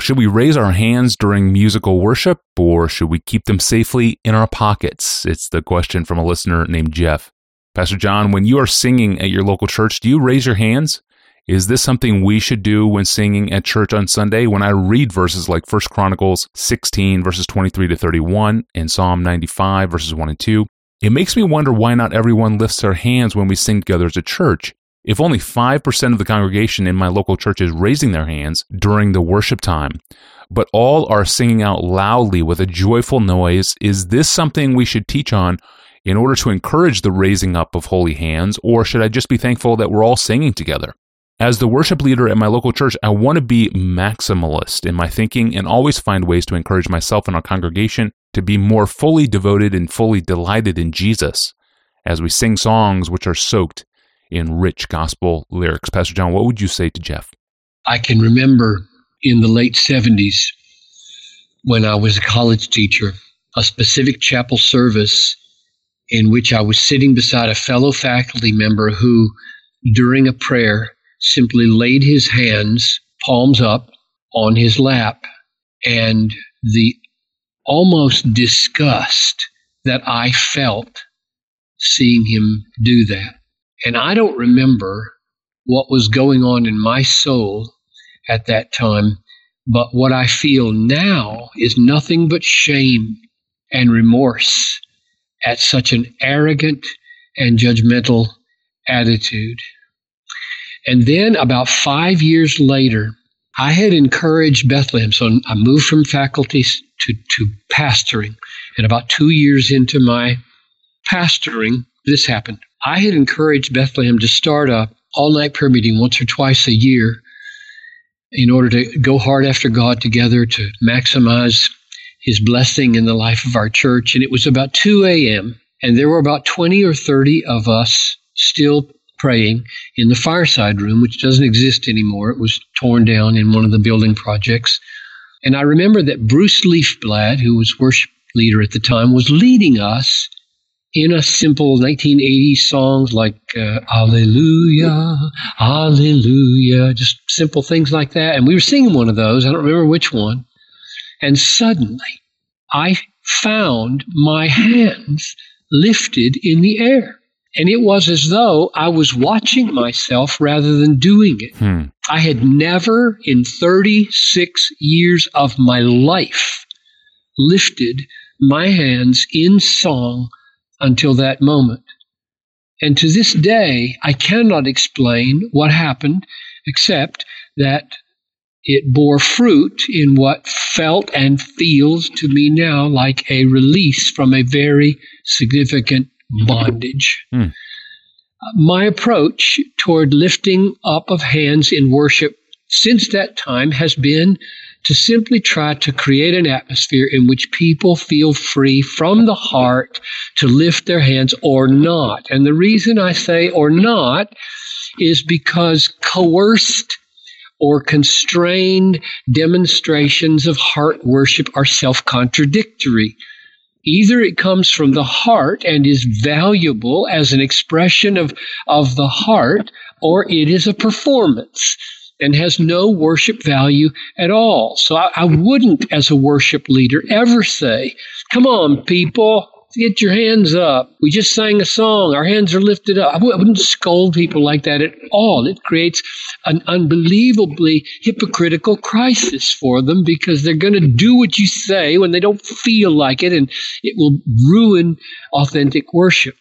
should we raise our hands during musical worship or should we keep them safely in our pockets? It's the question from a listener named Jeff. Pastor John, when you are singing at your local church, do you raise your hands? Is this something we should do when singing at church on Sunday? When I read verses like 1 Chronicles 16 verses 23 to 31 and Psalm 95 verses 1 and 2, it makes me wonder why not everyone lifts their hands when we sing together as a church. If only 5% of the congregation in my local church is raising their hands during the worship time, but all are singing out loudly with a joyful noise, is this something we should teach on in order to encourage the raising up of holy hands, or should I just be thankful that we're all singing together? As the worship leader at my local church, I want to be maximalist in my thinking and always find ways to encourage myself and our congregation to be more fully devoted and fully delighted in Jesus as we sing songs which are soaked in rich gospel lyrics. Pastor John, what would you say to Jeff? I can remember in the late 70s when I was a college teacher, a specific chapel service in which I was sitting beside a fellow faculty member who, during a prayer, simply laid his hands, palms up, on his lap. And the almost disgust that I felt seeing him do that and I don't remember what was going on in my soul at that time, but what I feel now is nothing but shame and remorse at such an arrogant and judgmental attitude. And then about five years later, I had encouraged Bethlehem. So I moved from faculty to, to pastoring. And about two years into my pastoring, this happened. I had encouraged Bethlehem to start a all night prayer meeting once or twice a year in order to go hard after God together to maximize his blessing in the life of our church. And it was about 2 a.m., and there were about 20 or 30 of us still praying in the fireside room, which doesn't exist anymore. It was torn down in one of the building projects. And I remember that Bruce Leafblad, who was worship leader at the time, was leading us in a simple 1980s songs like uh, Alleluia, Alleluia, just simple things like that. And we were singing one of those. I don't remember which one. And suddenly I found my hands lifted in the air. And it was as though I was watching myself rather than doing it. Hmm. I had never in 36 years of my life lifted my hands in song until that moment. And to this day, I cannot explain what happened except that it bore fruit in what felt and feels to me now like a release from a very significant bondage. Hmm. My approach toward lifting up of hands in worship since that time has been to simply try to create an atmosphere in which people feel free from the heart to lift their hands or not. And the reason I say or not is because coerced or constrained demonstrations of heart worship are self contradictory. Either it comes from the heart and is valuable as an expression of, of the heart, or it is a performance and has no worship value at all. So I, I wouldn't, as a worship leader, ever say, Come on, people, get your hands up. We just sang a song. Our hands are lifted up. I w- I wouldn't scold people like that at all. It creates an unbelievably hypocritical crisis for them because they're going to do what you say when they don't feel like it, and it will ruin authentic worship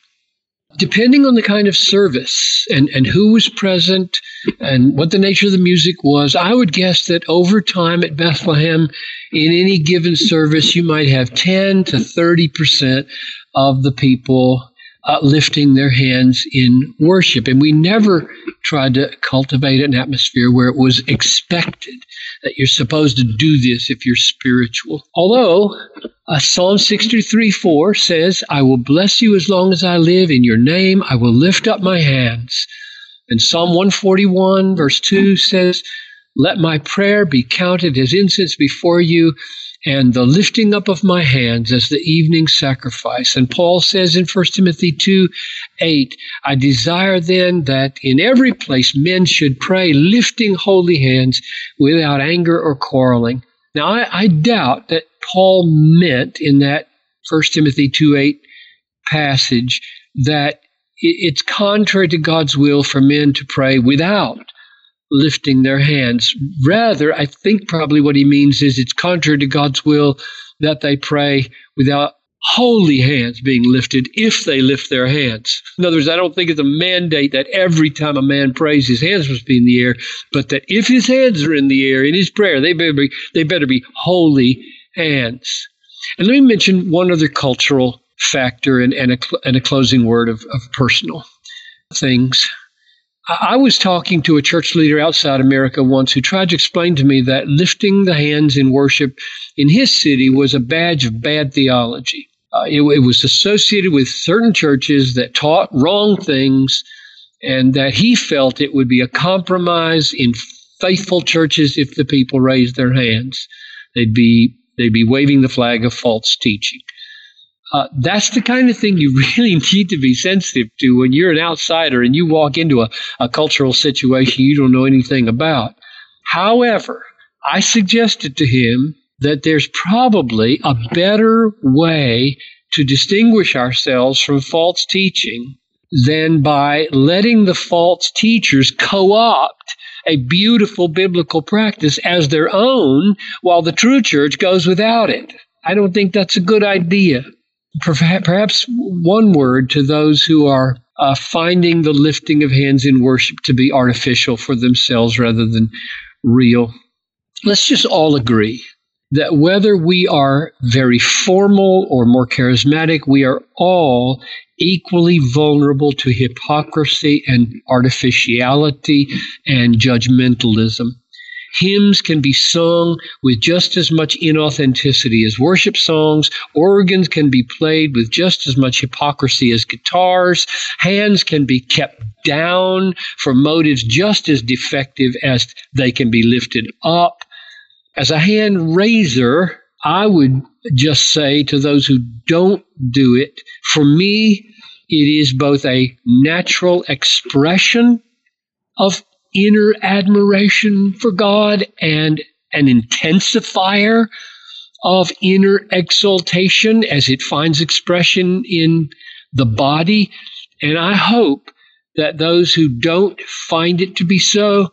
depending on the kind of service and, and who was present and what the nature of the music was, I would guess that over time at Bethlehem, in any given service, you might have 10 to 30% of the people uh, lifting their hands in worship. And we never tried to cultivate an atmosphere where it was expected that you're supposed to do this if you're spiritual. Although uh, Psalm 63 4 says, I will bless you as long as I live. In your name I will lift up my hands. And Psalm 141 verse 2 says, Let my prayer be counted as incense before you and the lifting up of my hands as the evening sacrifice. And Paul says in 1 Timothy 2 8, I desire then that in every place men should pray, lifting holy hands without anger or quarreling. Now, I, I doubt that Paul meant in that 1 Timothy 2 8 passage that it's contrary to God's will for men to pray without lifting their hands. Rather, I think probably what he means is it's contrary to God's will that they pray without holy hands being lifted if they lift their hands. In other words, I don't think it's a mandate that every time a man prays, his hands must be in the air, but that if his hands are in the air in his prayer, they better be, they better be holy hands. And let me mention one other cultural factor and, and, a, and a closing word of, of personal things. I was talking to a church leader outside America once who tried to explain to me that lifting the hands in worship in his city was a badge of bad theology. Uh, it, it, was associated with certain churches that taught wrong things, and that he felt it would be a compromise in faithful churches if the people raised their hands. They'd be they'd be waving the flag of false teaching. Uh, that's the kind of thing you really need to be sensitive to when you're an outsider and you walk into a, a cultural situation you don't know anything about. However, I suggested to him that there's probably a better way to distinguish ourselves from false teaching than by letting the false teachers co opt a beautiful biblical practice as their own while the true church goes without it. I don't think that's a good idea. Perhaps one word to those who are uh, finding the lifting of hands in worship to be artificial for themselves rather than real. Let's just all agree that whether we are very formal or more charismatic, we are all equally vulnerable to hypocrisy and artificiality and judgmentalism. Hymns can be sung with just as much inauthenticity as worship songs. Organs can be played with just as much hypocrisy as guitars. Hands can be kept down for motives just as defective as they can be lifted up. As a hand raiser, I would just say to those who don't do it, for me, it is both a natural expression of inner admiration for God and an intensifier of inner exaltation as it finds expression in the body. And I hope that those who don't find it to be so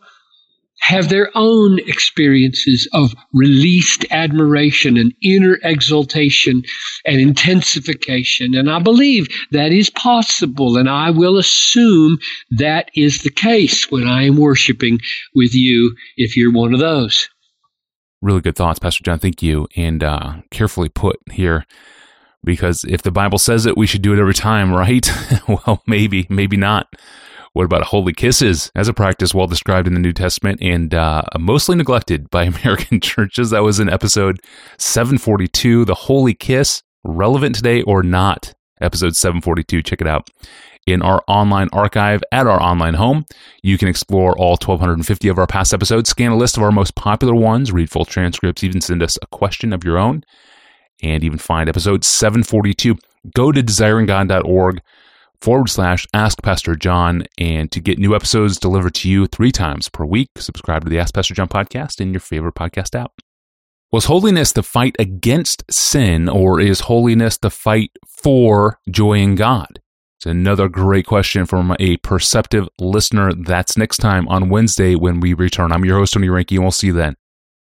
have their own experiences of released admiration and inner exaltation and intensification. And I believe that is possible. And I will assume that is the case when I am worshiping with you if you're one of those. Really good thoughts, Pastor John. Thank you. And uh, carefully put here. Because if the Bible says it, we should do it every time, right? well, maybe, maybe not. What about holy kisses as a practice well described in the New Testament and uh, mostly neglected by American churches? That was in episode 742, the holy kiss, relevant today or not? Episode 742, check it out. In our online archive at our online home, you can explore all 1,250 of our past episodes, scan a list of our most popular ones, read full transcripts, even send us a question of your own, and even find episode 742. Go to desiringgod.org forward slash Ask Pastor John. And to get new episodes delivered to you three times per week, subscribe to the Ask Pastor John podcast in your favorite podcast app. Was holiness the fight against sin, or is holiness the fight for joy in God? It's another great question from a perceptive listener. That's next time on Wednesday when we return. I'm your host, Tony Reinke, and we'll see you then.